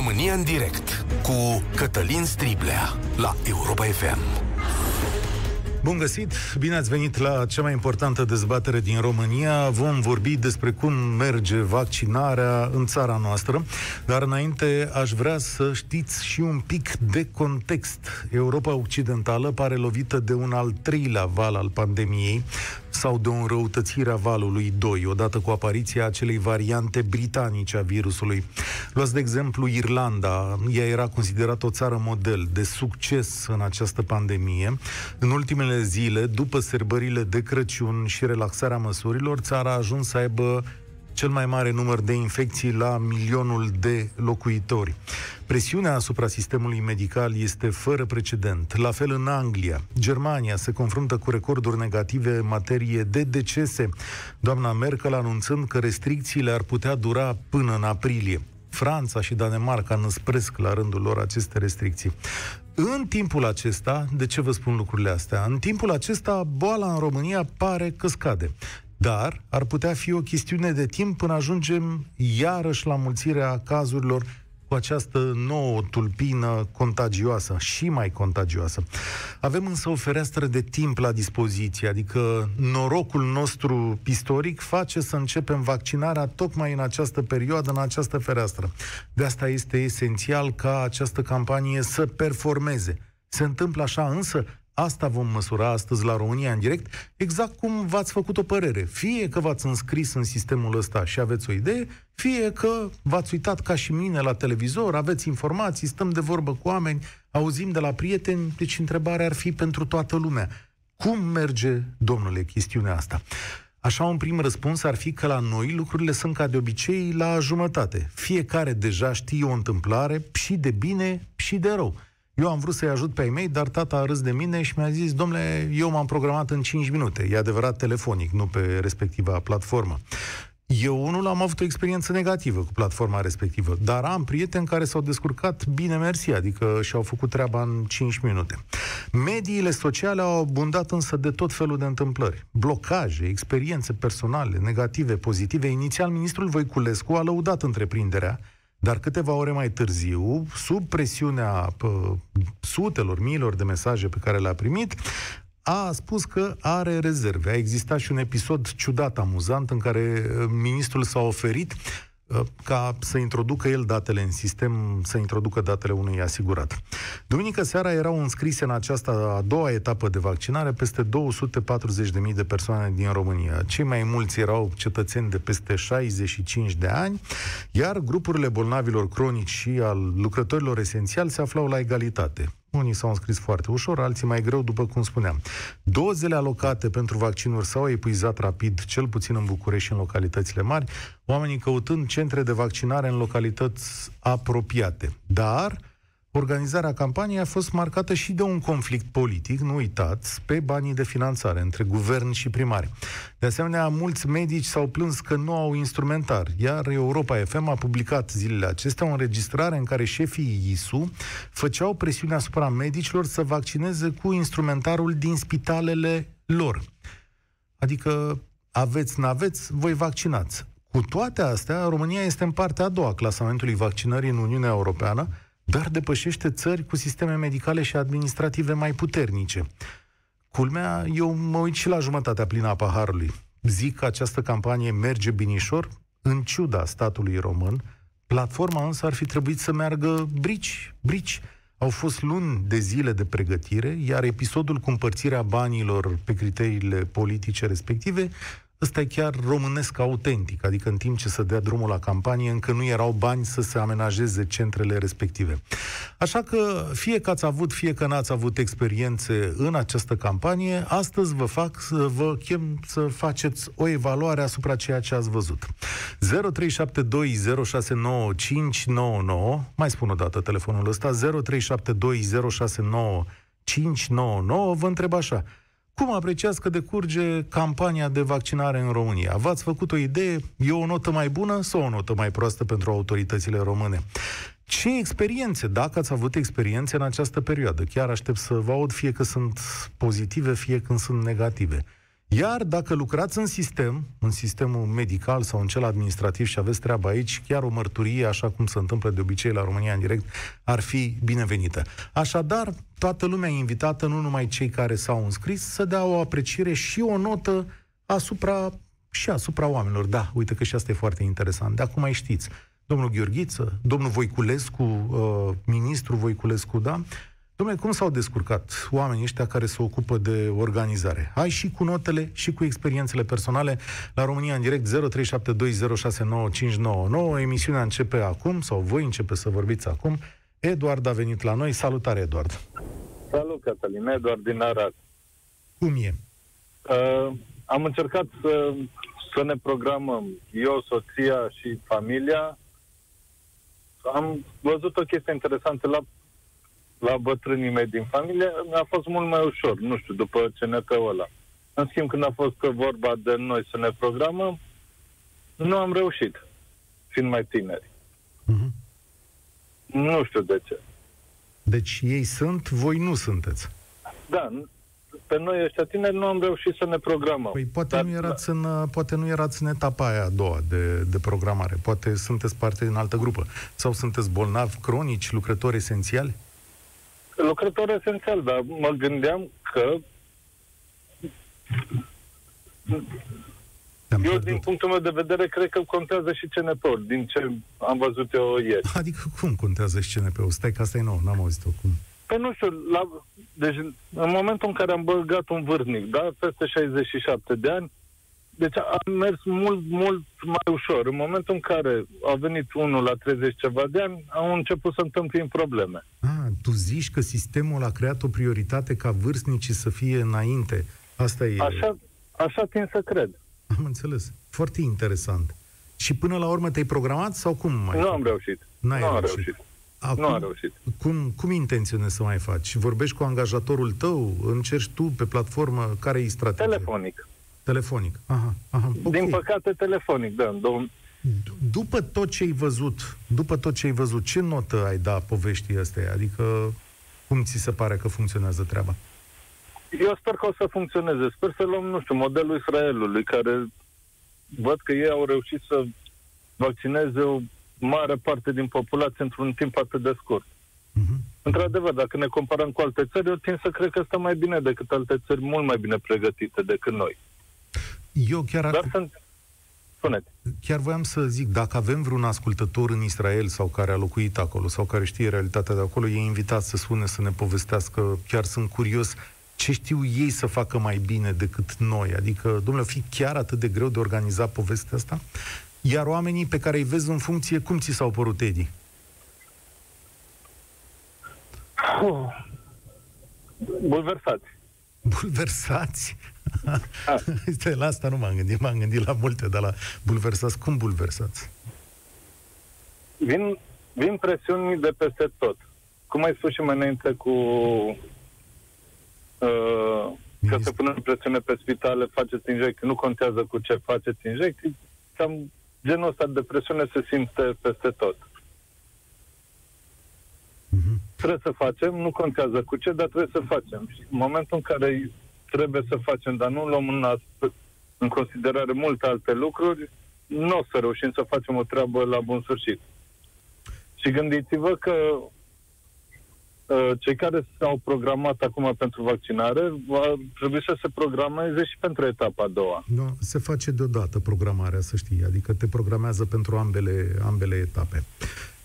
România în direct cu Cătălin Striblea la Europa FM. Bun găsit! Bine ați venit la cea mai importantă dezbatere din România. Vom vorbi despre cum merge vaccinarea în țara noastră, dar înainte aș vrea să știți și un pic de context. Europa Occidentală pare lovită de un al treilea val al pandemiei sau de o înrăutățire a valului 2, odată cu apariția acelei variante britanice a virusului. Luați de exemplu Irlanda. Ea era considerată o țară model de succes în această pandemie. În ultimele zile, după serbările de Crăciun și relaxarea măsurilor, țara a ajuns să aibă cel mai mare număr de infecții la milionul de locuitori. Presiunea asupra sistemului medical este fără precedent. La fel în Anglia. Germania se confruntă cu recorduri negative în materie de decese. Doamna Merkel anunțând că restricțiile ar putea dura până în aprilie. Franța și Danemarca năspresc la rândul lor aceste restricții. În timpul acesta, de ce vă spun lucrurile astea? În timpul acesta, boala în România pare că scade. Dar ar putea fi o chestiune de timp până ajungem iarăși la mulțirea cazurilor cu această nouă tulpină contagioasă și mai contagioasă. Avem însă o fereastră de timp la dispoziție, adică norocul nostru istoric face să începem vaccinarea tocmai în această perioadă, în această fereastră. De asta este esențial ca această campanie să performeze. Se întâmplă așa însă Asta vom măsura astăzi la România în direct, exact cum v-ați făcut o părere. Fie că v-ați înscris în sistemul ăsta și aveți o idee, fie că v-ați uitat ca și mine la televizor, aveți informații, stăm de vorbă cu oameni, auzim de la prieteni, deci întrebarea ar fi pentru toată lumea. Cum merge, domnule, chestiunea asta? Așa, un prim răspuns ar fi că la noi lucrurile sunt ca de obicei la jumătate. Fiecare deja știe o întâmplare și de bine și de rău. Eu am vrut să-i ajut pe ei mei, dar tata a râs de mine și mi-a zis, domnule, eu m-am programat în 5 minute. E adevărat telefonic, nu pe respectiva platformă. Eu unul am avut o experiență negativă cu platforma respectivă, dar am prieteni care s-au descurcat bine mersi, adică și-au făcut treaba în 5 minute. Mediile sociale au abundat însă de tot felul de întâmplări. Blocaje, experiențe personale, negative, pozitive. Inițial, ministrul Voiculescu a lăudat întreprinderea, dar câteva ore mai târziu, sub presiunea pă, sutelor, miilor de mesaje pe care le-a primit, a spus că are rezerve. A existat și un episod ciudat, amuzant, în care uh, ministrul s-a oferit Uh, ca să introducă el datele în sistem, să introducă datele unui asigurat. Duminică seara erau înscrise în această a doua etapă de vaccinare peste 240.000 de persoane din România. Cei mai mulți erau cetățeni de peste 65 de ani, iar grupurile bolnavilor cronici și al lucrătorilor esențiali se aflau la egalitate. Unii s-au înscris foarte ușor, alții mai greu, după cum spuneam. Dozele alocate pentru vaccinuri s-au epuizat rapid, cel puțin în București și în localitățile mari, oamenii căutând centre de vaccinare în localități apropiate. Dar Organizarea campaniei a fost marcată și de un conflict politic, nu uitați, pe banii de finanțare între guvern și primari. De asemenea, mulți medici s-au plâns că nu au instrumentar, iar Europa FM a publicat zilele acestea o înregistrare în care șefii ISU făceau presiune asupra medicilor să vaccineze cu instrumentarul din spitalele lor. Adică aveți, n-aveți, voi vaccinați. Cu toate astea, România este în partea a doua clasamentului vaccinării în Uniunea Europeană, dar depășește țări cu sisteme medicale și administrative mai puternice. Culmea, eu mă uit și la jumătatea plină a paharului. Zic că această campanie merge binișor, în ciuda statului român. Platforma însă ar fi trebuit să meargă brici, brici. Au fost luni de zile de pregătire, iar episodul cu împărțirea banilor pe criteriile politice respective ăsta e chiar românesc autentic, adică în timp ce se dea drumul la campanie, încă nu erau bani să se amenajeze centrele respective. Așa că, fie că ați avut, fie că n-ați avut experiențe în această campanie, astăzi vă fac, vă chem să faceți o evaluare asupra ceea ce ați văzut. 0372069599, mai spun o dată telefonul ăsta, 0372069599, vă întreb așa, cum apreciați că decurge campania de vaccinare în România? V-ați făcut o idee? E o notă mai bună sau o notă mai proastă pentru autoritățile române? Ce experiențe, dacă ați avut experiențe în această perioadă? Chiar aștept să vă aud fie că sunt pozitive, fie când sunt negative. Iar dacă lucrați în sistem, în sistemul medical sau în cel administrativ și aveți treaba aici, chiar o mărturie, așa cum se întâmplă de obicei la România în direct, ar fi binevenită. Așadar, toată lumea e invitată, nu numai cei care s-au înscris, să dea o apreciere și o notă asupra și asupra oamenilor. Da, uite că și asta e foarte interesant. De acum mai știți. Domnul Gheorghiță, domnul Voiculescu, uh, ministrul Voiculescu, da, Dom'le, cum s-au descurcat oamenii ăștia care se ocupă de organizare? Hai și cu notele și cu experiențele personale la România în direct 0372069599. Emisiunea începe acum sau voi începe să vorbiți acum. Eduard a venit la noi. Salutare, Eduard! Salut, Cătălin. Eduard din Arad. Cum e? Uh, am încercat să, să ne programăm eu, soția și familia. Am văzut o chestie interesantă la la bătrânii mei din familie, mi-a fost mult mai ușor, nu știu, după CNP-ul ăla. În schimb, când a fost vorba de noi să ne programăm, nu am reușit, fiind mai tineri. Uh-huh. Nu știu de ce. Deci ei sunt, voi nu sunteți. Da, pe noi ăștia tineri nu am reușit să ne programăm. Păi poate, Dar, nu, erați da. în, poate nu erați în etapa aia a doua de, de programare. Poate sunteți parte din altă grupă. Sau sunteți bolnavi cronici, lucrători esențiali? Lucrător esențial, dar mă gândeam că am eu, din punctul meu de vedere, cred că contează și CNP-ul, din ce am văzut eu ieri. Adică cum contează și CNP-ul? Stai că asta e nou, n-am auzit-o. Cum? Păi nu știu, la, deci în momentul în care am băgat un vârnic, da, peste 67 de ani, deci a mers mult, mult mai ușor. În momentul în care a venit unul la 30 ceva de ani, au început să întâmple probleme. Ah, tu zici că sistemul a creat o prioritate ca vârstnicii să fie înainte. Asta e... Așa, așa tin să cred. Am înțeles. Foarte interesant. Și până la urmă te-ai programat sau cum mai? Nu am reușit. N-ai nu reușit. am reușit. Acum, nu am reușit. Cum, cum intenționezi să mai faci? Vorbești cu angajatorul tău? Încerci tu pe platformă? Care e strategia? Telefonic. Telefonic. Aha, aha. Okay. Din păcate, telefonic, da. Dom- după tot ce ai văzut, după tot ce ai văzut, ce notă ai da poveștii astea? Adică, cum ți se pare că funcționează treaba? Eu sper că o să funcționeze. Sper să luăm, nu știu, modelul Israelului, care văd că ei au reușit să vaccineze o mare parte din populație într-un timp atât de scurt. Uh-huh. Într-adevăr, dacă ne comparăm cu alte țări, eu tind să cred că stă mai bine decât alte țări mult mai bine pregătite decât noi. Eu chiar... Dar sunt... Spuneți. Chiar voiam să zic, dacă avem vreun ascultător în Israel sau care a locuit acolo sau care știe realitatea de acolo, e invitat să sune să ne povestească. Chiar sunt curios ce știu ei să facă mai bine decât noi. Adică, domnule, fi chiar atât de greu de organizat povestea asta? Iar oamenii pe care îi vezi în funcție, cum ți s-au părut, Edi? Oh. Bulversați. Bulversați? Stai, la asta nu m-am gândit, m-am gândit la multe, dar la bulversați, cum bulversați? Vin, vin presiuni de peste tot. Cum ai spus și mai înainte cu uh, că se pune presiune pe spitale, faceți injecții, nu contează cu ce faceți injecții, cam genul ăsta de presiune se simte peste tot. Uh-huh. Trebuie să facem, nu contează cu ce, dar trebuie să facem. Și în momentul în care trebuie să facem, dar nu luăm în, în considerare multe alte lucruri, nu o să reușim să facem o treabă la bun sfârșit. Și gândiți-vă că uh, cei care s-au programat acum pentru vaccinare va trebui să se programeze și pentru etapa a doua. Nu, se face deodată programarea, să știi, adică te programează pentru ambele, ambele etape.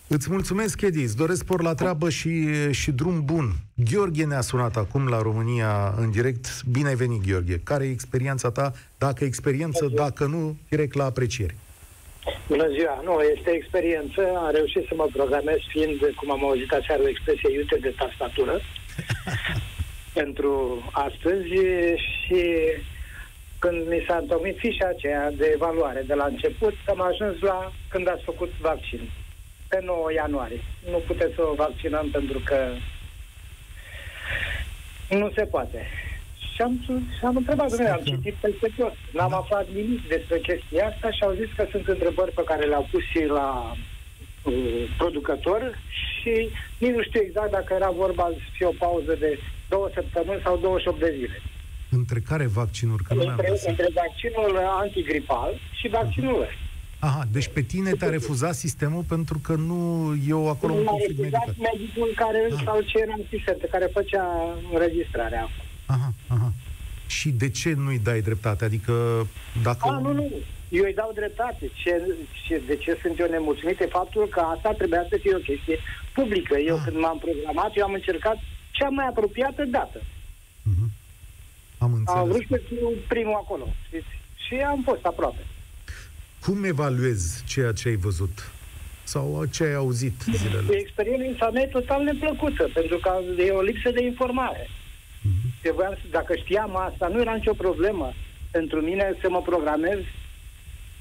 Îți mulțumesc, Edi, îți doresc spor la treabă și, și drum bun. Gheorghe ne-a sunat acum la România în direct. Bine ai venit, Gheorghe. Care e experiența ta? Dacă experiență, dacă nu, direct la apreciere. Bună ziua! Nu, este experiență. Am reușit să mă programez fiind, cum am auzit aseară, o expresie iute de tastatură pentru astăzi și când mi s-a întocmit fișa aceea de evaluare de la început, am ajuns la când ați făcut vaccin pe 9 ianuarie. Nu puteți să o vaccinăm pentru că nu se poate. Și am, și am întrebat, domnule, am citit peste tot. N-am da. aflat nimic despre chestia asta și au zis că sunt întrebări pe care le-au pus și la uh, producător și nici nu știu exact dacă era vorba să fie o pauză de două săptămâni sau 28 de zile. Între care vaccinuri? Că între, între vaccinul antigripal și vaccinul ăsta. Aha, deci pe tine te-a refuzat sistemul pentru că nu eu acolo un conflict medical. medicul care ah. sau ce era asistent, care făcea înregistrarea. Aha, aha. Și de ce nu-i dai dreptate? Adică dacă... A, nu, nu. Eu îi dau dreptate. Ce, ce, de ce sunt eu nemulțumit e faptul că asta trebuia să fie o chestie publică. Eu ah. când m-am programat, eu am încercat cea mai apropiată dată. Uh-huh. Am înțeles. Am vrut să fiu primul acolo. Știți? Și am fost aproape. Cum evaluezi ceea ce ai văzut? Sau ce ai auzit zilele? Experiența mea e total neplăcută, pentru că e o lipsă de informare. Uh-huh. dacă știam asta, nu era nicio problemă pentru mine să mă programez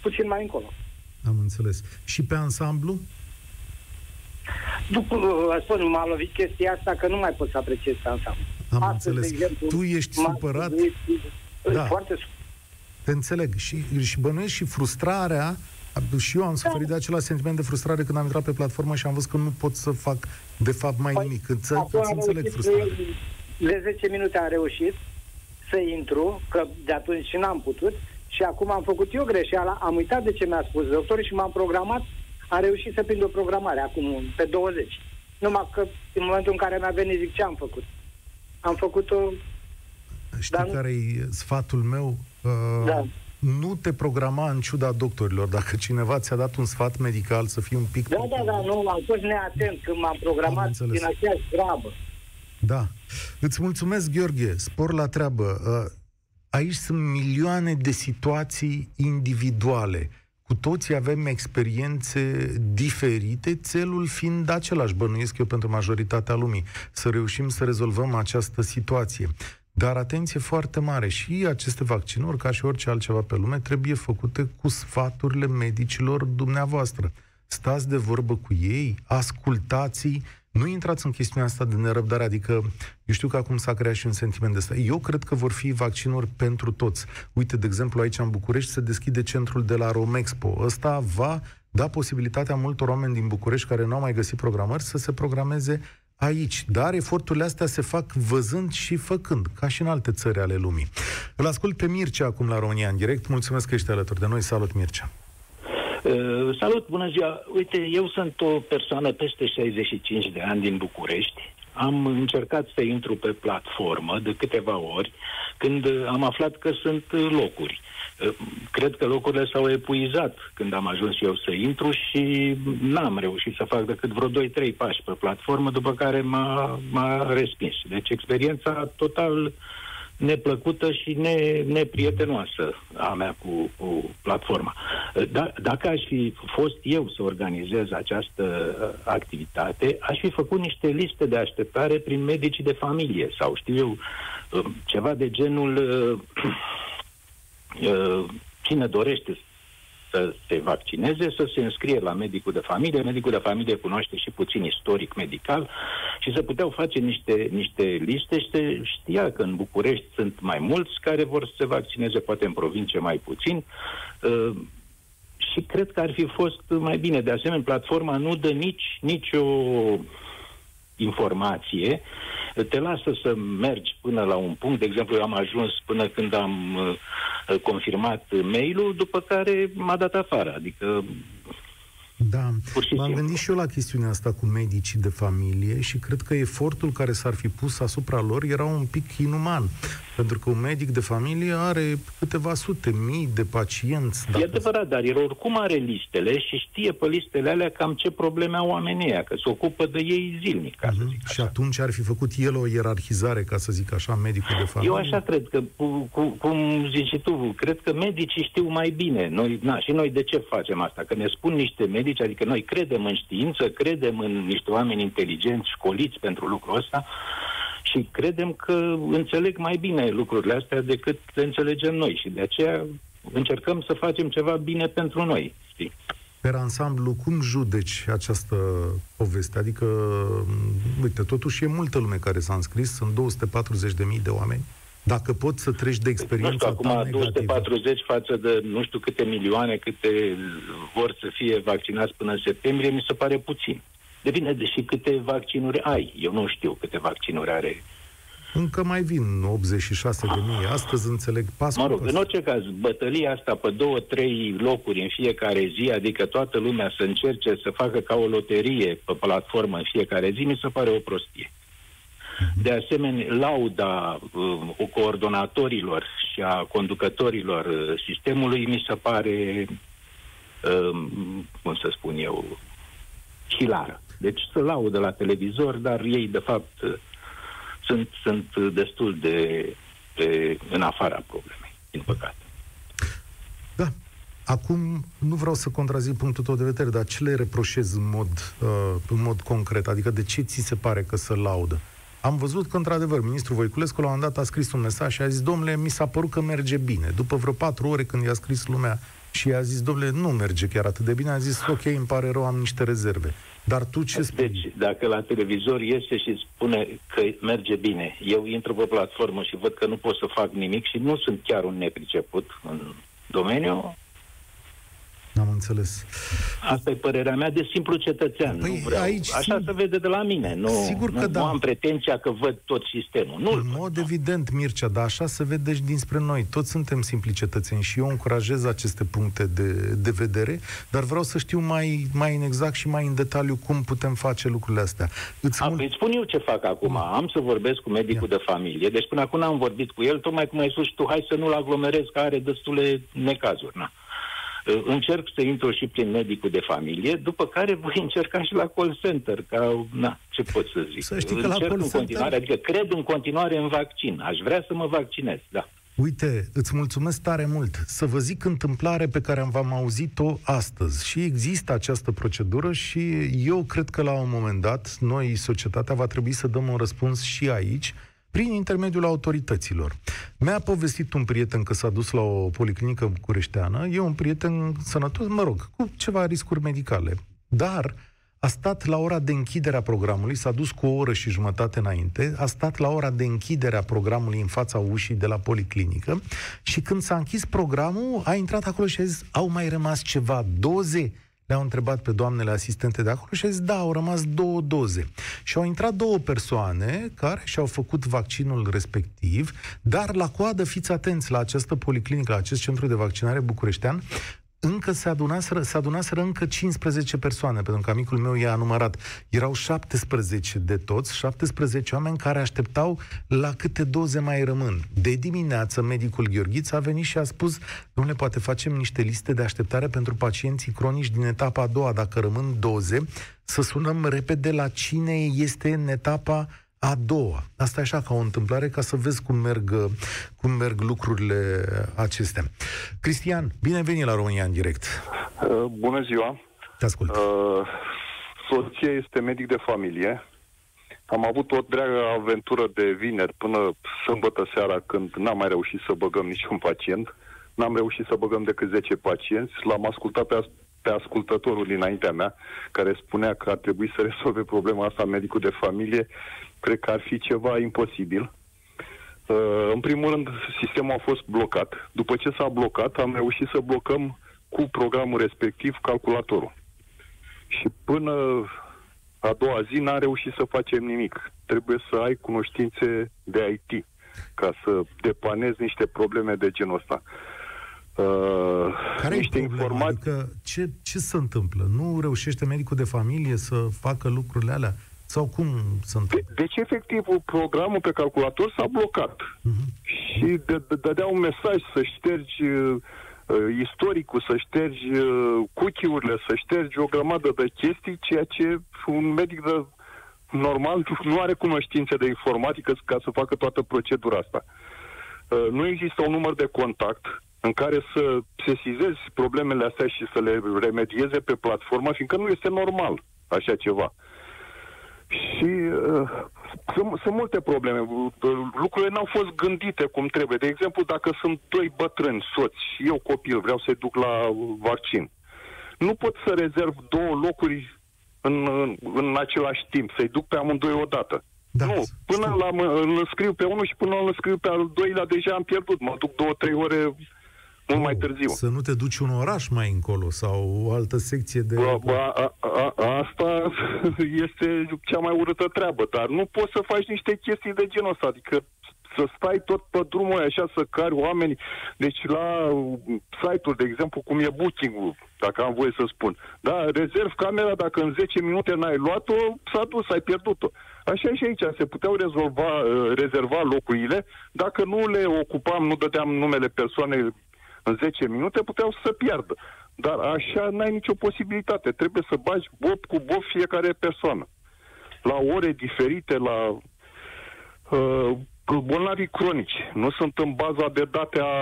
puțin mai încolo. Am înțeles. Și pe ansamblu? După, spun, m-a lovit chestia asta că nu mai pot să apreciez pe ansamblu. Am Astăzi, înțeles. exemplu, tu ești supărat? Da. Foarte te înțeleg. Și, și bănuiesc și frustrarea și eu am suferit de același sentiment de frustrare când am intrat pe platformă și am văzut că nu pot să fac, de fapt, mai păi, nimic. Îți, îți înțeleg frustrarea. De 10 minute am reușit să intru, că de atunci și n-am putut, și acum am făcut eu greșeala, am uitat de ce mi-a spus doctorul și m-am programat, am reușit să prind o programare acum, pe 20. Numai că în momentul în care mi-a venit, zic ce am făcut. Am făcut-o... Știi dar care e sfatul meu? Uh, da. Nu te programa în ciuda doctorilor. Dacă cineva ți-a dat un sfat medical să fii un pic... Da, da, da, nu, am fost neatent când m-am programat din aceeași grabă. Da. Îți mulțumesc, Gheorghe. Spor la treabă. Uh, aici sunt milioane de situații individuale. Cu toții avem experiențe diferite, țelul fiind același, bănuiesc eu pentru majoritatea lumii, să reușim să rezolvăm această situație. Dar atenție foarte mare, și aceste vaccinuri, ca și orice altceva pe lume, trebuie făcute cu sfaturile medicilor dumneavoastră. Stați de vorbă cu ei, ascultați nu intrați în chestiunea asta de nerăbdare, adică eu știu că acum s-a creat și un sentiment de asta. Eu cred că vor fi vaccinuri pentru toți. Uite, de exemplu, aici în București se deschide centrul de la Romexpo. Ăsta va da posibilitatea multor oameni din București care nu au mai găsit programări să se programeze aici. Dar eforturile astea se fac văzând și făcând, ca și în alte țări ale lumii. Îl ascult pe Mircea acum la România în direct. Mulțumesc că ești alături de noi. Salut, Mircea! Uh, salut, bună ziua! Uite, eu sunt o persoană peste 65 de ani din București. Am încercat să intru pe platformă de câteva ori când am aflat că sunt locuri. Uh, cred că locurile s-au epuizat când am ajuns eu să intru și n-am reușit să fac decât vreo 2-3 pași pe platformă, după care m-a, m-a respins. Deci experiența total neplăcută și ne, neprietenoasă a mea cu, cu platforma. Da, dacă aș fi fost eu să organizez această uh, activitate, aș fi făcut niște liste de așteptare prin medicii de familie sau știu eu, uh, ceva de genul uh, cine dorește să se vaccineze, să se înscrie la medicul de familie. Medicul de familie cunoaște și puțin istoric medical și să puteau face niște, niște liste și se știa că în București sunt mai mulți care vor să se vaccineze, poate în provincie mai puțin. Uh, și cred că ar fi fost mai bine. De asemenea, platforma nu dă nici, nici o informație te lasă să mergi până la un punct. De exemplu, eu am ajuns până când am uh, confirmat mail-ul, după care m-a dat afară. Adică da, m-am gândit și eu la chestiunea asta cu medicii de familie și cred că efortul care s-ar fi pus asupra lor era un pic inuman. Pentru că un medic de familie are câteva sute mii de pacienți. Dacă... E adevărat, dar el oricum are listele și știe pe listele alea cam ce probleme au oamenii aia, că se ocupă de ei zilnic, ca uh-huh. să mhm. zic așa. Și atunci ar fi făcut el o ierarhizare, ca să zic așa, medicul de familie? Eu așa cred că, cu, cu, cum zici și tu, cred că medicii știu mai bine. Noi, na, și noi de ce facem asta? Că ne spun niște medici, adică noi credem în știință, credem în niște oameni inteligenți, școliți pentru lucrul ăsta, și credem că înțeleg mai bine lucrurile astea decât le înțelegem noi și de aceea încercăm să facem ceva bine pentru noi, știi? Per ansamblu, cum judeci această poveste? Adică, uite, totuși e multă lume care s-a înscris, sunt 240.000 de oameni. Dacă poți să treci de experiența nu știu, acum 240 față de nu știu câte milioane, câte vor să fie vaccinați până în septembrie, mi se pare puțin. Depinde de și câte vaccinuri ai. Eu nu știu câte vaccinuri are încă mai vin 86 de mii. Astăzi înțeleg pas Mă rog, pas. în orice caz, bătălia asta pe două, trei locuri în fiecare zi, adică toată lumea să încerce să facă ca o loterie pe platformă în fiecare zi, mi se pare o prostie. De asemenea, lauda uh, coordonatorilor și a conducătorilor uh, sistemului mi se pare, uh, cum să spun eu, hilară. Deci să laudă la televizor, dar ei, de fapt, uh, sunt, sunt destul de, de în afara problemei, din păcate. Da. Acum, nu vreau să contrazic punctul tău de vedere, dar ce le reproșez în mod, uh, în mod concret? Adică de ce ți se pare că să laudă? Am văzut că, într-adevăr, ministrul Voiculescu la un dat a scris un mesaj și a zis, domnule, mi s-a părut că merge bine. După vreo patru ore când i-a scris lumea și i-a zis, domnule, nu merge chiar atât de bine, a zis, ok, îmi pare rău, am niște rezerve. Dar tu ce spui? Deci, dacă la televizor iese și spune că merge bine, eu intru pe platformă și văd că nu pot să fac nimic și nu sunt chiar un nepriceput în domeniu, N-am înțeles. Asta e părerea mea de simplu cetățean. Păi, nu vreau. aici Așa sim- se vede de la mine. Nu, Sigur că nu, da. nu am pretenția că văd tot sistemul. Nu În mod evident, Mircea, dar așa se vede și dinspre noi. Toți suntem simpli cetățeni și eu încurajez aceste puncte de, de vedere, dar vreau să știu mai, mai în exact și mai în detaliu cum putem face lucrurile astea. Îți A, mul- îți spun eu ce fac acum. Am să vorbesc cu medicul de familie. Deci până acum am vorbit cu el, tocmai cum ai spus și tu, hai să nu-l aglomerez, că are destule necazuri. Na. Uh, Încerc să intru și prin medicul de familie, după care voi încerca și la call center, ca, na, ce pot să zic. Să știi că la Încerc call în center- continuare, adică cred în continuare în vaccin. Aș vrea să mă vaccinez, da. Uite, îți mulțumesc tare mult. Să vă zic întâmplare pe care am v-am auzit-o astăzi. Și există această procedură și eu cred că la un moment dat, noi, societatea, va trebui să dăm un răspuns și aici, prin intermediul autorităților. Mi-a povestit un prieten că s-a dus la o policlinică bucureșteană, e un prieten sănătos, mă rog, cu ceva riscuri medicale. Dar a stat la ora de închidere a programului, s-a dus cu o oră și jumătate înainte, a stat la ora de închidere a programului în fața ușii de la policlinică și când s-a închis programul, a intrat acolo și a zis, au mai rămas ceva doze? Le-au întrebat pe doamnele asistente de acolo și a zis, da, au rămas două doze. Și au intrat două persoane care și-au făcut vaccinul respectiv, dar la coadă, fiți atenți, la această policlinică, la acest centru de vaccinare bucureștean, încă se adunaseră, se adunaseră încă 15 persoane, pentru că amicul meu i-a numărat. Erau 17 de toți, 17 oameni care așteptau la câte doze mai rămân. De dimineață, medicul Gheorghiț a venit și a spus, domnule, poate facem niște liste de așteptare pentru pacienții cronici din etapa a doua, dacă rămân doze, să sunăm repede la cine este în etapa a doua. Asta e așa ca o întâmplare ca să vezi cum merg, cum merg lucrurile acestea. Cristian, bine venit la România în direct. Uh, Bună ziua! Te ascult. Uh, soția este medic de familie. Am avut o dreagă aventură de vineri până sâmbătă seara când n-am mai reușit să băgăm niciun pacient. N-am reușit să băgăm decât 10 pacienți. L-am ascultat pe, as- pe ascultătorul dinaintea mea, care spunea că ar trebui să rezolve problema asta medicul de familie. Cred că ar fi ceva imposibil. Uh, în primul rând, sistemul a fost blocat. După ce s-a blocat, am reușit să blocăm cu programul respectiv calculatorul. Și până a doua zi n-am reușit să facem nimic. Trebuie să ai cunoștințe de IT ca să depanezi niște probleme de genul ăsta. Uh, Care e niște problema? informații. Adică ce, ce se întâmplă? Nu reușește medicul de familie să facă lucrurile alea? Sau cum se întâmplă? De- Deci, efectiv, programul pe calculator s-a blocat. Uh-huh. Și de- de- dădea un mesaj să ștergi uh, uh, istoricul, să ștergi uh, cookie-urile, să ștergi o grămadă de chestii, ceea ce un medic de normal nu are cunoștințe de informatică ca să facă toată procedura asta. Uh, nu există un număr de contact în care să sesizezi problemele astea și să le remedieze pe platformă, fiindcă nu este normal așa ceva. Și uh, sunt, sunt multe probleme. Uh, Lucrurile n-au fost gândite cum trebuie. De exemplu, dacă sunt doi bătrâni, soți și eu copil, vreau să-i duc la uh, vaccin. Nu pot să rezerv două locuri în, în, în același timp, să-i duc pe amândoi odată. Da, nu, până știu. la, mă- îl înscriu pe unul și până îl înscriu pe al doilea, deja am pierdut. Mă duc două, trei ore mult mai Nu, târziu. Să nu te duci un oraș mai încolo sau o altă secție de... Bă, bă, a, a, a, asta este cea mai urâtă treabă, dar nu poți să faci niște chestii de genul ăsta, adică să stai tot pe drumul ăia așa să cari oameni. Deci la site-uri, de exemplu, cum e booking dacă am voie să spun. Da, rezerv camera, dacă în 10 minute n-ai luat-o, s-a dus, ai pierdut-o. Așa și aici, se puteau rezolva, uh, rezerva locurile, dacă nu le ocupam, nu dădeam numele persoanei în 10 minute, puteau să se piardă. Dar așa n-ai nicio posibilitate. Trebuie să bagi bob cu bob fiecare persoană. La ore diferite, la uh, bolnavii cronici nu sunt în baza de date a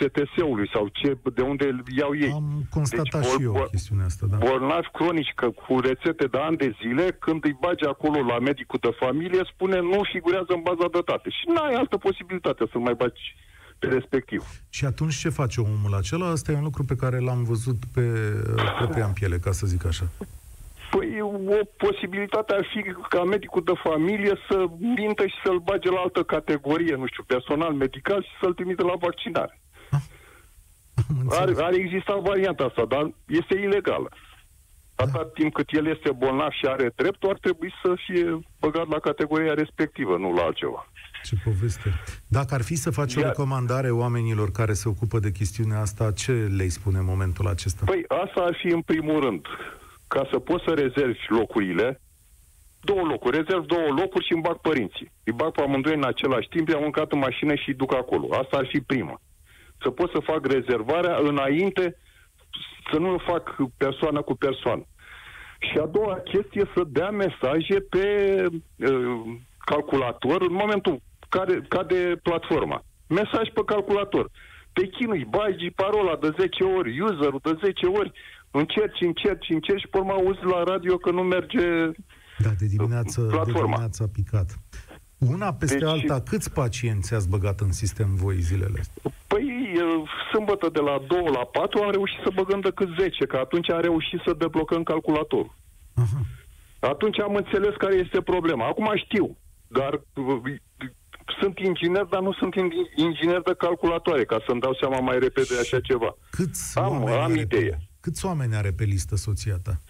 STS-ului sau ce, de unde iau ei. Am constatat deci, și eu chestiunea asta, da. Bolnavi cronici că cu rețete de ani de zile, când îi bagi acolo la medicul de familie, spune nu figurează în baza de date. Și n-ai altă posibilitate să mai bagi pe respectiv. Și atunci ce face omul acela? Asta e un lucru pe care l-am văzut pe propria în piele, ca să zic așa. Păi o posibilitate ar fi ca medicul de familie să mintă și să-l bage la altă categorie, nu știu, personal medical și să-l trimite la vaccinare. Ar, ar exista varianta asta, dar este ilegală. Atâta da. timp cât el este bolnav și are dreptul, ar trebui să fie băgat la categoria respectivă, nu la altceva. Ce poveste. Dacă ar fi să faci Iar... o recomandare oamenilor care se ocupă de chestiunea asta, ce le spune în momentul acesta? Păi asta ar fi în primul rând ca să poți să rezervi locurile, două locuri, rezerv două locuri și îmi bag părinții. Îi bag pe amândoi în același timp, i-am mâncat în mașină și îi duc acolo. Asta ar fi prima. Să pot să fac rezervarea înainte, să nu fac persoană cu persoană. Și a doua chestie, să dea mesaje pe uh, calculator în momentul care cade platforma. Mesaj pe calculator. Te chinui, bagi parola de 10 ori, userul de 10 ori, încerci, încerci, încerci și pe urmă auzi la radio că nu merge Da, de dimineață, platforma. de dimineață a picat. Una peste deci, alta, câți pacienți ați băgat în sistem voi zilele astea? Păi, sâmbătă de la 2 la 4 am reușit să băgăm decât 10, că atunci am reușit să deblocăm calculatorul. Aha. Atunci am înțeles care este problema. Acum știu, dar sunt inginer, dar nu sunt inginer de calculatoare, ca să-mi dau seama mai repede așa ceva. Câți am, am idee. Câți oameni are pe listă soția ta?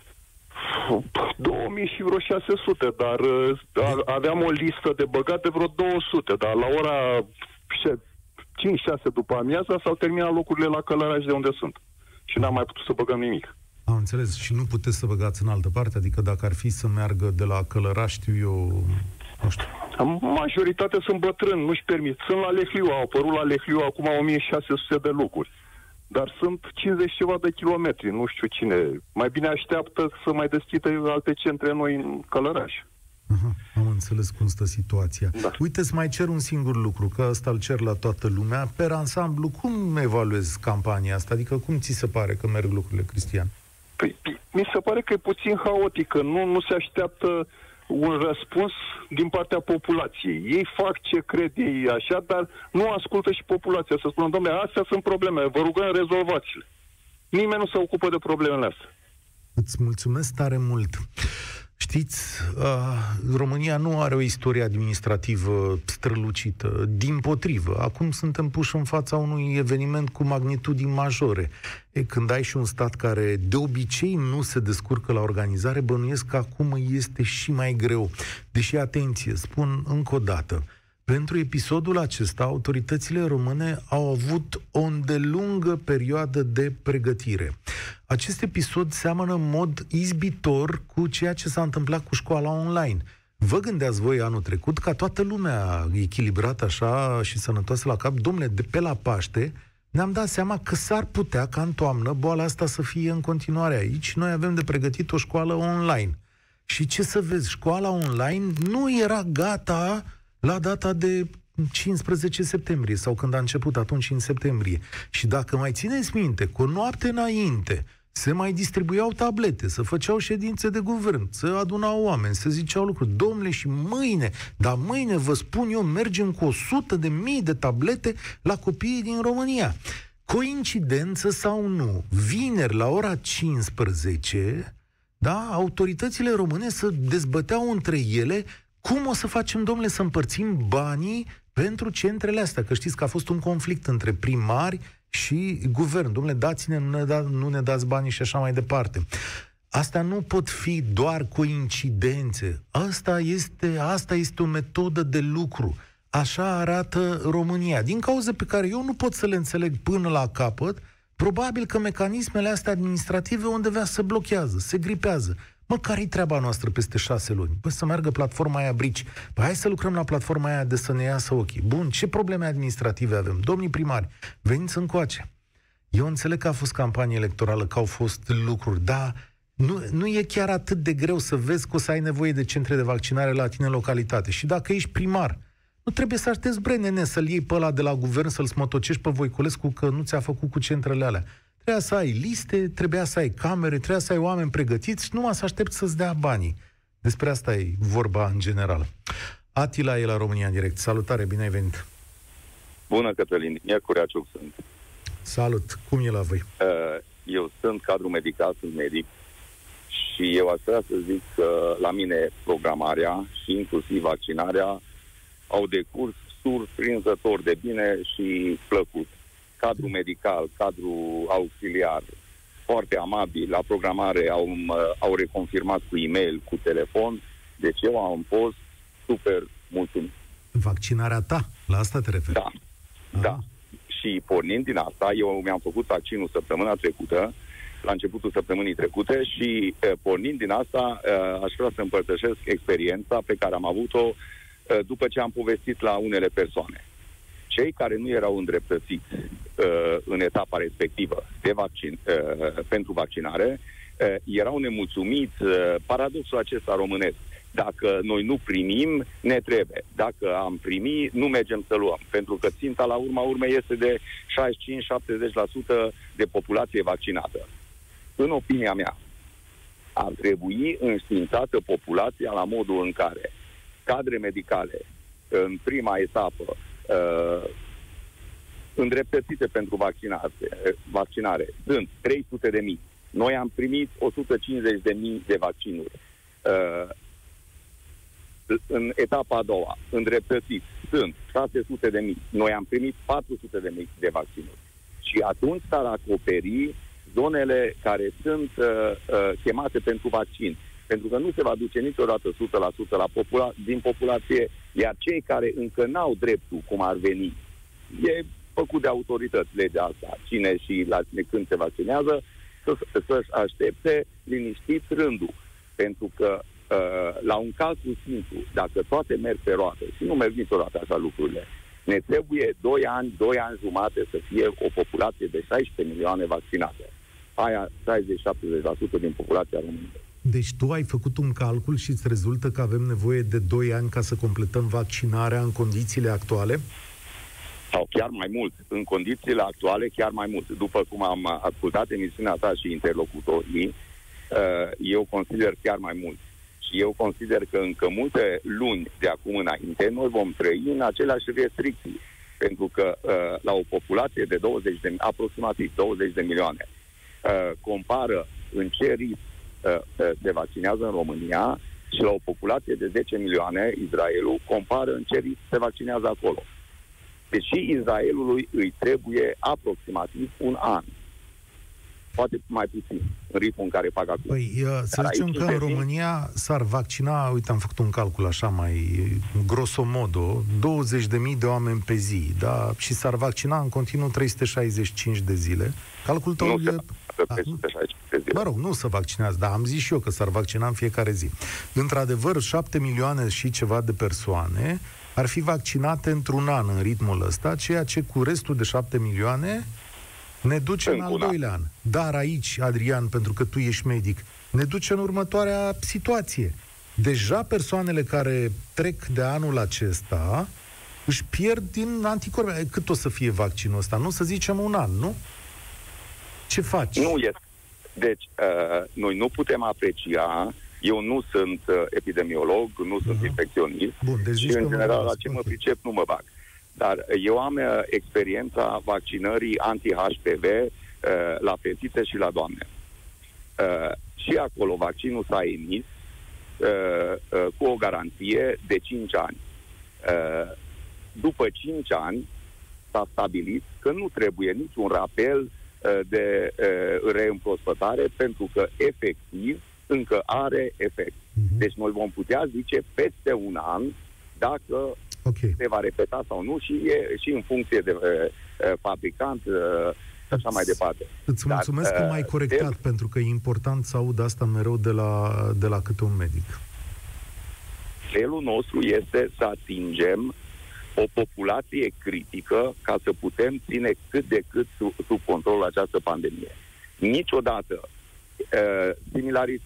2000 și vreo 600, dar uh, aveam o listă de băgate vreo 200, dar la ora 5-6 după amiaza s-au terminat locurile la Călăraș de unde sunt. Și n-am mai putut să băgăm nimic. Am înțeles. Și nu puteți să băgați în altă parte? Adică dacă ar fi să meargă de la Călăraș, știu eu, nu știu. Majoritatea sunt bătrâni, nu-și permit. Sunt la Lehliu, au apărut la Lehliu acum 1600 de locuri dar sunt 50 ceva de kilometri, nu știu cine. Mai bine așteaptă să mai deschidă alte centre noi în Călăraș. Aha, am înțeles cum stă situația. Da. Uite, îți mai cer un singur lucru, că ăsta îl cer la toată lumea. Per ansamblu, cum evaluezi campania asta? Adică cum ți se pare că merg lucrurile, Cristian? Păi, mi se pare că e puțin haotică. Nu, nu se așteaptă uh, un răspuns din partea populației. Ei fac ce cred ei așa, dar nu ascultă și populația să spună, domnule, astea sunt probleme, vă rugăm, rezolvați-le. Nimeni nu se ocupă de problemele astea. Îți mulțumesc tare mult. Știți, uh, România nu are o istorie administrativă strălucită. Din potrivă, acum suntem puși în fața unui eveniment cu magnitudini majore. E, când ai și un stat care de obicei nu se descurcă la organizare, bănuiesc că acum este și mai greu. Deși, atenție, spun încă o dată, pentru episodul acesta, autoritățile române au avut o îndelungă perioadă de pregătire. Acest episod seamănă în mod izbitor cu ceea ce s-a întâmplat cu școala online. Vă gândeați voi anul trecut ca toată lumea echilibrată așa și sănătoasă la cap, domnule, de pe la Paște, ne-am dat seama că s-ar putea ca în toamnă boala asta să fie în continuare aici. Noi avem de pregătit o școală online. Și ce să vezi, școala online nu era gata la data de 15 septembrie sau când a început atunci în septembrie. Și dacă mai țineți minte, cu o noapte înainte se mai distribuiau tablete, să făceau ședințe de guvern, să adunau oameni, să ziceau lucruri. Domnule, și mâine, dar mâine, vă spun eu, mergem cu 100 de mii de tablete la copiii din România. Coincidență sau nu, vineri la ora 15, da, autoritățile române să dezbăteau între ele cum o să facem, domnule, să împărțim banii pentru centrele astea? Că știți că a fost un conflict între primari și guvern. Domnule, dați-ne, nu ne, da, nu ne dați banii și așa mai departe. Astea nu pot fi doar coincidențe. Asta este, asta este o metodă de lucru. Așa arată România. Din cauze pe care eu nu pot să le înțeleg până la capăt, probabil că mecanismele astea administrative undeva se blochează, se gripează. Mă, care-i treaba noastră peste șase luni? Păi să meargă platforma aia brici. Păi hai să lucrăm la platforma aia de să ne iasă ochii. Bun, ce probleme administrative avem? Domnii primari, veniți încoace. Eu înțeleg că a fost campanie electorală, că au fost lucruri, dar nu, nu e chiar atât de greu să vezi că o să ai nevoie de centre de vaccinare la tine în localitate. Și dacă ești primar, nu trebuie să aștepți brenene să-l iei pe ăla de la guvern, să-l smotocești pe Voiculescu că nu ți-a făcut cu centrele alea. Trebuia să ai liste, trebuia să ai camere, trebuia să ai oameni pregătiți și numai să aștepți să-ți dea banii. Despre asta e vorba în general. Atila e la România în direct. Salutare, bine ai venit! Bună, Cătălin. Miercurea Ciuc sunt. Salut! Cum e la voi? Uh, eu sunt cadru medical, sunt medic și eu aș vrea să zic că la mine programarea și inclusiv vaccinarea au decurs surprinzător de bine și plăcut. Cadru medical, cadru auxiliar, foarte amabil, la programare au, au reconfirmat cu e-mail, cu telefon, deci eu am fost super mulțumit. Vaccinarea ta, la asta te referi? Da, Aha. da. Și pornind din asta, eu mi-am făcut vaccinul săptămâna trecută, la începutul săptămânii trecute și pornind din asta aș vrea să împărtășesc experiența pe care am avut-o după ce am povestit la unele persoane. Cei care nu erau îndreptățiți în etapa respectivă de vaccin, pentru vaccinare erau nemulțumiți, paradoxul acesta românesc. Dacă noi nu primim, ne trebuie. Dacă am primit, nu mergem să luăm. Pentru că ținta la urma urmei este de 65-70% de populație vaccinată în opinia mea, ar trebui înștiințată populația la modul în care cadre medicale, în prima etapă, uh, îndreptățite pentru vaccinare, vaccinare, sunt 300 de mii. Noi am primit 150 de mii de vaccinuri. Uh, în etapa a doua, îndreptățiți, sunt 600 de mii. Noi am primit 400 de mii de vaccinuri. Și atunci s-ar acoperi zonele care sunt uh, uh, chemate pentru vaccin. Pentru că nu se va duce niciodată 100% la popula- din populație, iar cei care încă n-au dreptul, cum ar veni, e făcut de autorități legea asta, cine și la cine când se vaccinează, să, să-și aștepte liniștit rândul. Pentru că uh, la un calcul simplu, dacă toate merg pe roate, și nu merg niciodată așa lucrurile, ne trebuie 2 ani, 2 ani jumate să fie o populație de 16 milioane vaccinate aia 60-70% din populația română. Deci tu ai făcut un calcul și îți rezultă că avem nevoie de 2 ani ca să completăm vaccinarea în condițiile actuale? Sau chiar mai mult. În condițiile actuale, chiar mai mult. După cum am ascultat emisiunea ta și interlocutorii, uh, eu consider chiar mai mult. Și eu consider că încă multe luni de acum înainte noi vom trăi în aceleași restricții. Pentru că uh, la o populație de 20 de, aproximativ 20 de milioane, uh, compară în ce risc uh, uh, se vaccinează în România și la o populație de 10 milioane, Israelul compară în ce risc se vaccinează acolo. Deci și Israelului îi trebuie aproximativ un an poate mai puțin, în ritmul în care fac acum. Păi, uh, să zicem că în România s-ar vaccina, uite, am făcut un calcul așa mai grosomodo, 20.000 de oameni pe zi, da? Și s-ar vaccina în continuu 365 de zile. Calculul tău nu e... Da, 365 de zile. Mă rog, nu să vaccinați, dar am zis și eu că s-ar vaccina în fiecare zi. Într-adevăr, 7 milioane și ceva de persoane ar fi vaccinate într-un an în ritmul ăsta, ceea ce cu restul de 7 milioane ne duce în, în al doilea an. Dar aici, Adrian, pentru că tu ești medic, ne duce în următoarea situație. Deja persoanele care trec de anul acesta își pierd din anticorpi. Cât o să fie vaccinul ăsta? Nu să zicem un an, nu? Ce faci? Nu este. Deci, uh, noi nu putem aprecia eu nu sunt uh, epidemiolog, nu sunt uh-huh. infecționist Bun, deci și, în general, la ce mă pricep, nu mă bag. Dar eu am uh, experiența vaccinării anti-HPV uh, la fetițe și la doamne. Uh, și acolo vaccinul s-a emis uh, uh, cu o garanție de 5 ani. Uh, după 5 ani s-a stabilit că nu trebuie niciun rapel de reîmprospătare, pentru că efectiv încă are efect. Uh-huh. Deci noi vom putea zice peste un an dacă okay. se va repeta sau nu și e și în funcție de uh, fabricant uh, și așa mai departe. Îți mulțumesc Dar, că m-ai corectat, de... pentru că e important să aud asta mereu de la, de la câte un medic. Felul nostru este să atingem o populație critică ca să putem ține cât de cât sub, sub control această pandemie. Niciodată uh, similar, uh,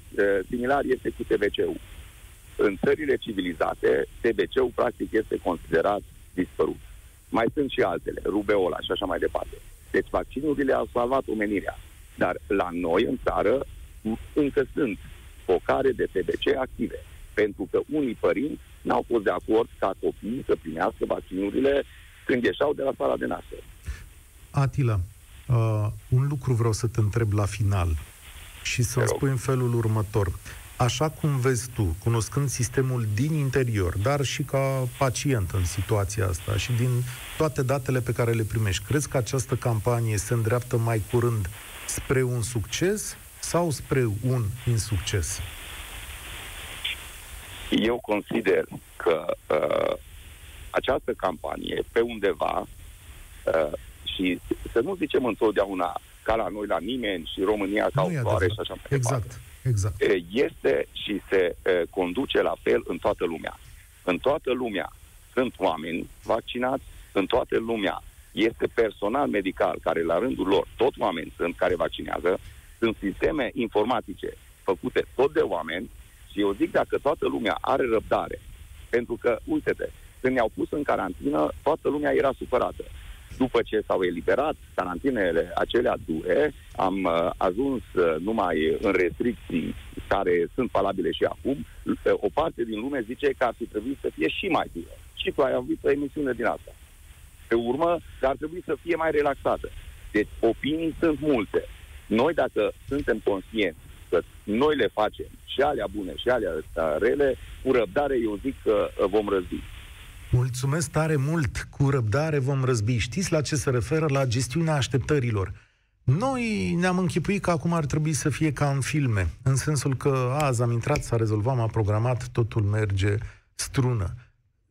similar este cu TBC-ul. În țările civilizate, TBC-ul practic este considerat dispărut. Mai sunt și altele, rubeola și așa mai departe. Deci vaccinurile au salvat omenirea. Dar la noi, în țară, încă sunt focare de TBC active. Pentru că unii părinți n-au fost de acord ca copiii să primească vaccinurile când ieșeau de la sala de naștere. Atila, uh, un lucru vreau să te întreb la final și să-mi spui în felul următor. Așa cum vezi tu, cunoscând sistemul din interior, dar și ca pacient în situația asta și din toate datele pe care le primești, crezi că această campanie se îndreaptă mai curând spre un succes sau spre un insucces? Eu consider că uh, această campanie, pe undeva, uh, și să nu zicem întotdeauna ca la noi, la nimeni și România ca o floare și așa mai exact. departe. Exact. Este și se conduce la fel în toată lumea. În toată lumea sunt oameni vaccinați, în toată lumea este personal medical care la rândul lor, tot oameni sunt care vaccinează, sunt sisteme informatice făcute tot de oameni și eu zic dacă toată lumea are răbdare, pentru că, uite-te, când ne-au pus în carantină, toată lumea era supărată. După ce s-au eliberat carantinele acelea dure, am uh, ajuns uh, numai în restricții care sunt valabile și acum. Uh, o parte din lume zice că ar fi trebuit să fie și mai dure. Și tu ai avut o emisiune din asta. Pe urmă, ar trebui să fie mai relaxată. Deci, opinii sunt multe. Noi, dacă suntem conștienți că noi le facem și alea bune și alea rele, cu răbdare, eu zic că vom răzbi. Mulțumesc tare mult, cu răbdare vom răzbi. Știți la ce se referă? La gestiunea așteptărilor. Noi ne-am închipuit că acum ar trebui să fie ca în filme, în sensul că azi am intrat, s-a rezolvat, m-a programat, totul merge strună.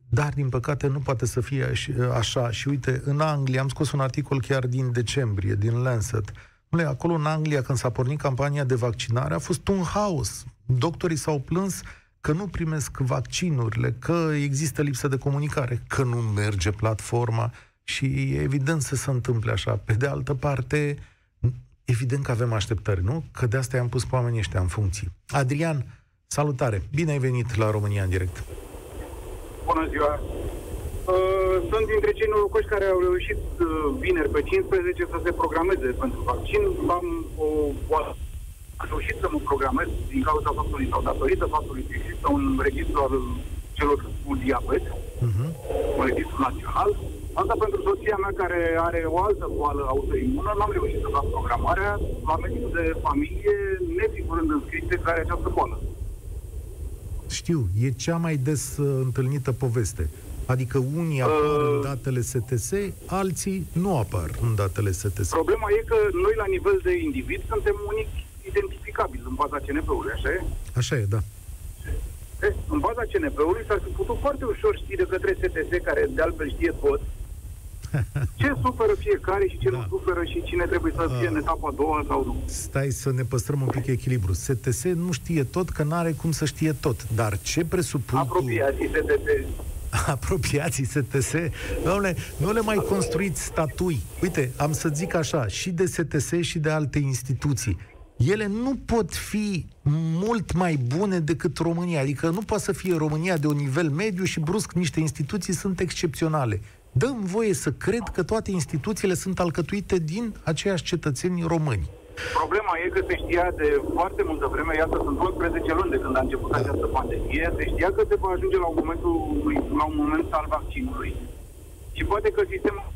Dar, din păcate, nu poate să fie așa. Și uite, în Anglia, am scos un articol chiar din decembrie, din Lancet. Acolo, în Anglia, când s-a pornit campania de vaccinare, a fost un haos. Doctorii s-au plâns că nu primesc vaccinurile, că există lipsă de comunicare, că nu merge platforma și evident să se întâmple așa. Pe de altă parte, evident că avem așteptări, nu? Că de asta i-am pus pe oamenii ăștia în funcții. Adrian, salutare! Bine ai venit la România în direct! Bună ziua! Uh, sunt dintre cei norocoși care au reușit uh, vineri pe 15 să se programeze pentru vaccin. Am o boală am reușit să mă programez din cauza faptului sau datorită faptului că există un registru al celor cu diabet, uh-huh. un registru național. Asta pentru soția mea care are o altă boală autoimună, n-am reușit să fac programarea la medicul de familie, nefigurând înscrise care are această boală. Știu, e cea mai des uh, întâlnită poveste. Adică unii apar uh, în datele STS, alții nu apar în datele STS. Problema e că noi, la nivel de individ, suntem unici identificabil în baza CNP-ului, așa e? Așa e, da. E, în baza CNP-ului s-ar fi putut foarte ușor ști de către STS, care de altfel știe tot, ce suferă fiecare și ce da. nu suferă și cine trebuie să fie uh, în etapa a doua sau nu. Stai să ne păstrăm un pic echilibru. STS nu știe tot, că n-are cum să știe tot. Dar ce presupun Apropiații tu... STS. apropiații STS, doamne, nu le mai construiți statui. Uite, am să zic așa, și de STS și de alte instituții ele nu pot fi mult mai bune decât România. Adică nu poate să fie România de un nivel mediu și brusc niște instituții sunt excepționale. Dăm voie să cred că toate instituțiile sunt alcătuite din aceiași cetățeni români. Problema e că se știa de foarte multă vreme, iată, sunt 12 luni de când a început da. această pandemie, se știa că se va ajunge la un, momentul, la un moment al vaccinului. Și poate că sistemul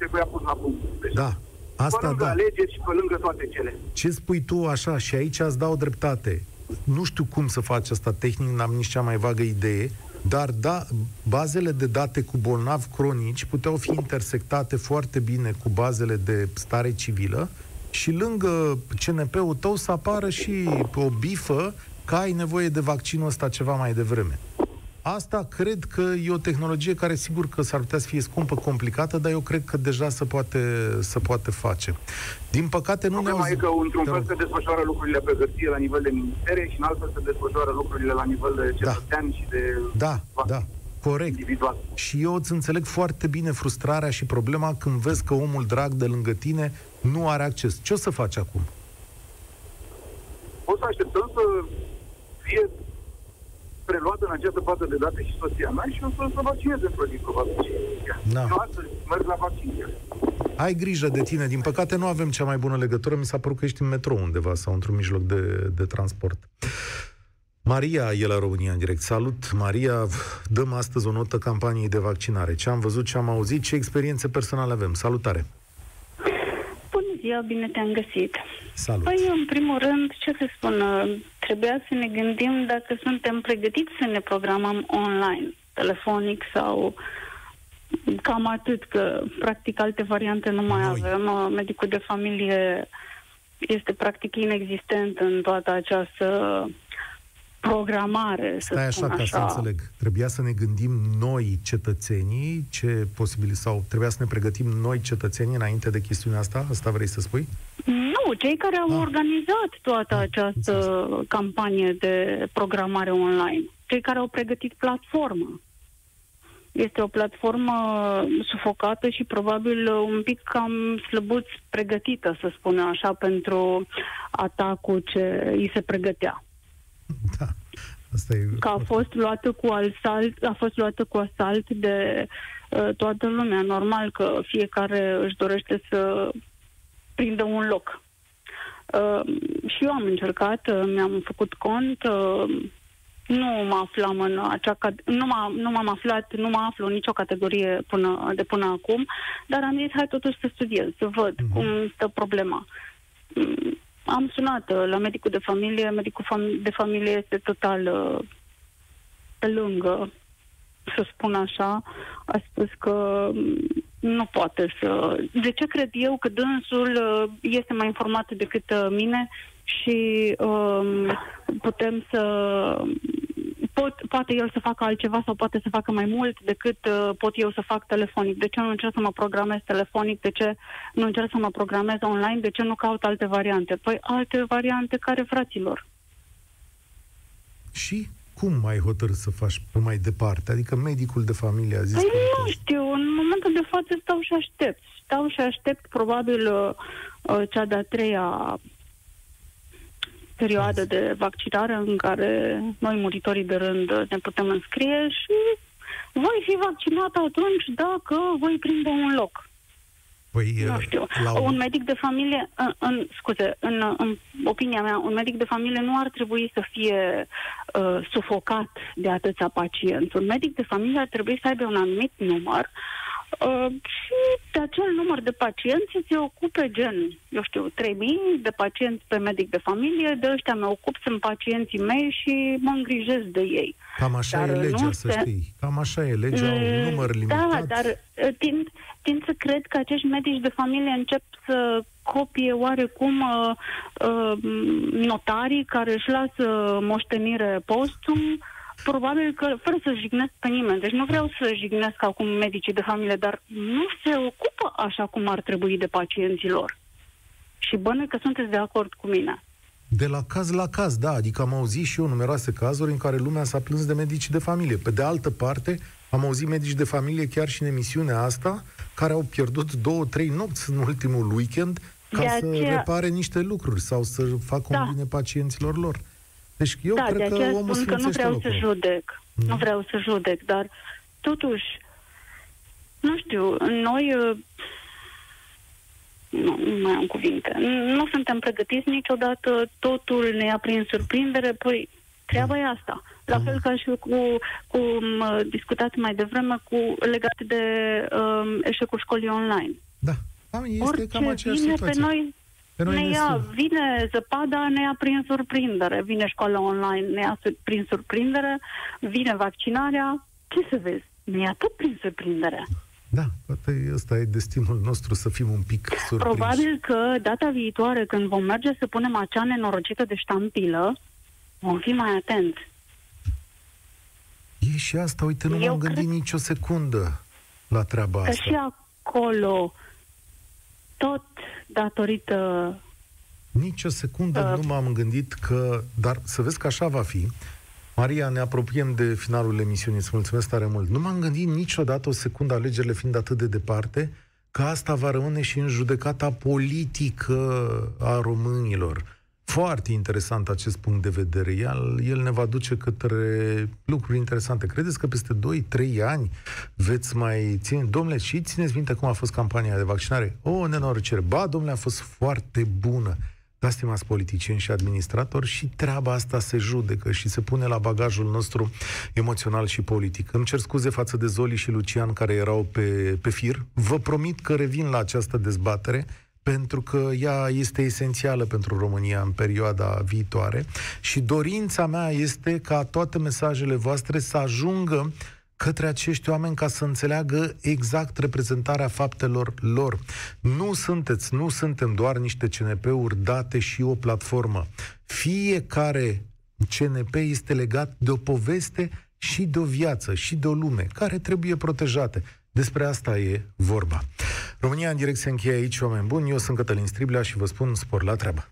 trebuia pus la punct. Deci, da, Asta, pe lângă da. alegeri și pe lângă toate cele. Ce spui tu așa, și aici îți dau dreptate, nu știu cum să faci asta tehnic, n-am nici cea mai vagă idee, dar da, bazele de date cu bolnavi cronici puteau fi intersectate foarte bine cu bazele de stare civilă și lângă CNP-ul tău să apară și o bifă că ai nevoie de vaccinul ăsta ceva mai devreme. Asta cred că e o tehnologie care sigur că s-ar putea să fie scumpă, complicată, dar eu cred că deja se poate, se poate face. Din păcate nu Problema ne e că într-un fel se desfășoară lucrurile pe hârtie la nivel de ministere și în altfel se desfășoară lucrurile la nivel de cetățean da. și de... Da, da. Corect. Individual. Și eu îți înțeleg foarte bine frustrarea și problema când vezi că omul drag de lângă tine nu are acces. Ce o să faci acum? O să așteptăm să fie preluată în această bază de date și soția mea și o să se vaccineze într-o zi, probabil. Da. Eu astăzi merg la vaccin. Ai grijă de tine. Din păcate nu avem cea mai bună legătură. Mi s-a părut că ești în metrou undeva sau într-un mijloc de, de transport. Maria e la România în direct. Salut, Maria. Dăm astăzi o notă campaniei de vaccinare. Ce am văzut, ce am auzit, ce experiențe personale avem. Salutare! Bună ziua, bine te-am găsit. Salut! Păi, în primul rând, ce să spun, trebuia să ne gândim dacă suntem pregătiți să ne programăm online, telefonic sau cam atât, că practic alte variante nu mai Noi. avem. Medicul de familie este practic inexistent în toată această programare, să Stai spun așa, ca să așa. înțeleg. Trebuia să ne gândim noi, cetățenii, ce posibil sau trebuia să ne pregătim noi, cetățenii, înainte de chestiunea asta? Asta vrei să spui? Nu, cei care au Ah. organizat toată această campanie de programare online. Cei care au pregătit platforma. Este o platformă sufocată și probabil un pic cam slăbuț pregătită, să spunem așa, pentru atacul ce îi se pregătea. Da. Asta e... Că a fost luată cu asalt, a fost luată cu asalt de uh, toată lumea. Normal că fiecare își dorește să prindă un loc. Uh, și eu am încercat, uh, mi-am făcut cont, uh, nu mă aflam în acea cad- nu, m-am, nu m-am aflat, nu mă aflu în nicio categorie până, de până acum, dar am zis hai totuși să studiez, să văd Mhm. cum stă problema. Mm, Am sunat uh, la medicul de familie, medicul fam- de familie este total uh, pe lângă, să spun așa, a spus că mm, nu poate să... De ce cred eu că dânsul uh, este mai informat decât uh, mine și um, putem să... Pot, poate el să facă altceva sau poate să facă mai mult decât uh, pot eu să fac telefonic. De ce nu încerc să mă programez telefonic? De ce nu încerc să mă programez online? De ce nu caut alte variante? Păi alte variante care, fraților? Și cum ai hotărât să faci pe mai departe? Adică medicul de familie a zis Păi că... nu știu, în momentul de față stau și aștept. Stau și aștept probabil uh, uh, cea de-a treia perioadă de vaccinare în care noi, muritorii de rând, ne putem înscrie și voi fi vaccinat atunci dacă voi prinde un loc. Păi, Nu știu. la Un medic de familie, în, în, scuze, în, în opinia mea, un medic de familie nu ar trebui să fie uh, sufocat de atâția pacienți. Un medic de familie ar trebui să aibă un anumit număr uh, și de acel număr de pacienți să se ocupe gen, eu știu, 3000 de pacienți pe medic de familie, de ăștia mă ocup, sunt pacienții mei și mă îngrijesc de ei. Cam așa Dar e legea, nu să se- știi. Cam așa e legea, un Mm, număr limitat. Da, dar uh, tind, tind să cred că acești medici de familie încep să copie oarecum uh, uh, notarii care își lasă moștenire postum, probabil că fără să jignesc pe nimeni. Deci nu vreau să jignesc acum medicii de familie, dar nu se ocupă așa cum ar trebui de pacienții lor. Și bănuiesc că sunteți de acord cu mine. De la caz la caz, da, adică am auzit și eu numeroase cazuri în care lumea s-a plâns de medici de familie. Pe de altă parte, am auzit medici de familie chiar și în emisiunea asta, care au pierdut două, trei nopți în ultimul weekend ca De să aceea- repare niște lucruri sau să facă Da. un bine pacienților lor. Deci eu da, de cred că aceea omul spun că nu sfințește vreau locul. să judec. Mhm. Nu vreau să judec, dar totuși, nu știu, noi uh, nu, nu mai am cuvinte. Nu suntem pregătiți niciodată, totul ne ia prin surprindere, păi treaba e asta. La fel ca și cu, cu um, discutat mai devreme cu legat de um, eșecul școlii online. Da, da este Orice cam aceeași vine situație. pe noi, Pe noi ne ne ia, sună. vine zăpada, ne ia prin surprindere. Vine școala online, ne ia su- prin surprindere. Vine vaccinarea. Ce să vezi? Ne ia tot prin surprindere. Da, poate ăsta e destinul nostru să fim un pic surprinși. Probabil că data viitoare, când vom merge să punem acea nenorocită de ștampilă, vom fi mai atenți. E și asta, uite, nu Eu m-am gândit cred- nicio secundă la treaba Că asta. și acolo, tot datorită Nici o secundă Uh. nu m-am gândit că... Dar să vezi că așa va fi. Maria, ne apropiem de finalul emisiunii, îți mulțumesc tare mult. Nu m-am gândit niciodată o secundă, alegerile fiind atât de departe, că asta va rămâne și în judecata politică a românilor. Foarte interesant acest punct de vedere. El, el ne va duce către lucruri interesante. Credeți că peste 2-3 ani veți mai ține... Domnule, și țineți minte cum a fost campania de vaccinare? O, nenorocere. Ba, domnule, a fost foarte bună. Da, stimați politicieni și administratori, și treaba asta se judecă și se pune la bagajul nostru emoțional și politic. Îmi cer scuze față de Zoli și Lucian care erau pe, pe fir. Vă promit că revin la această dezbatere pentru că ea este esențială pentru România în perioada viitoare și dorința mea este ca toate mesajele voastre să ajungă către acești oameni ca să înțeleagă exact reprezentarea faptelor lor. Nu sunteți, nu suntem doar niște CNP-uri date și o platformă. Fiecare CNP este legat de o poveste și de o viață și de o lume care trebuie protejate. Despre asta e vorba. România în direct se încheie aici, oameni buni. Eu sunt Cătălin Striblea și vă spun spor la treabă.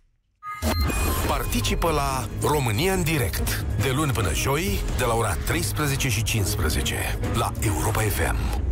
Participă la România în direct de luni până joi de la ora 13 și 15 la Europa FM.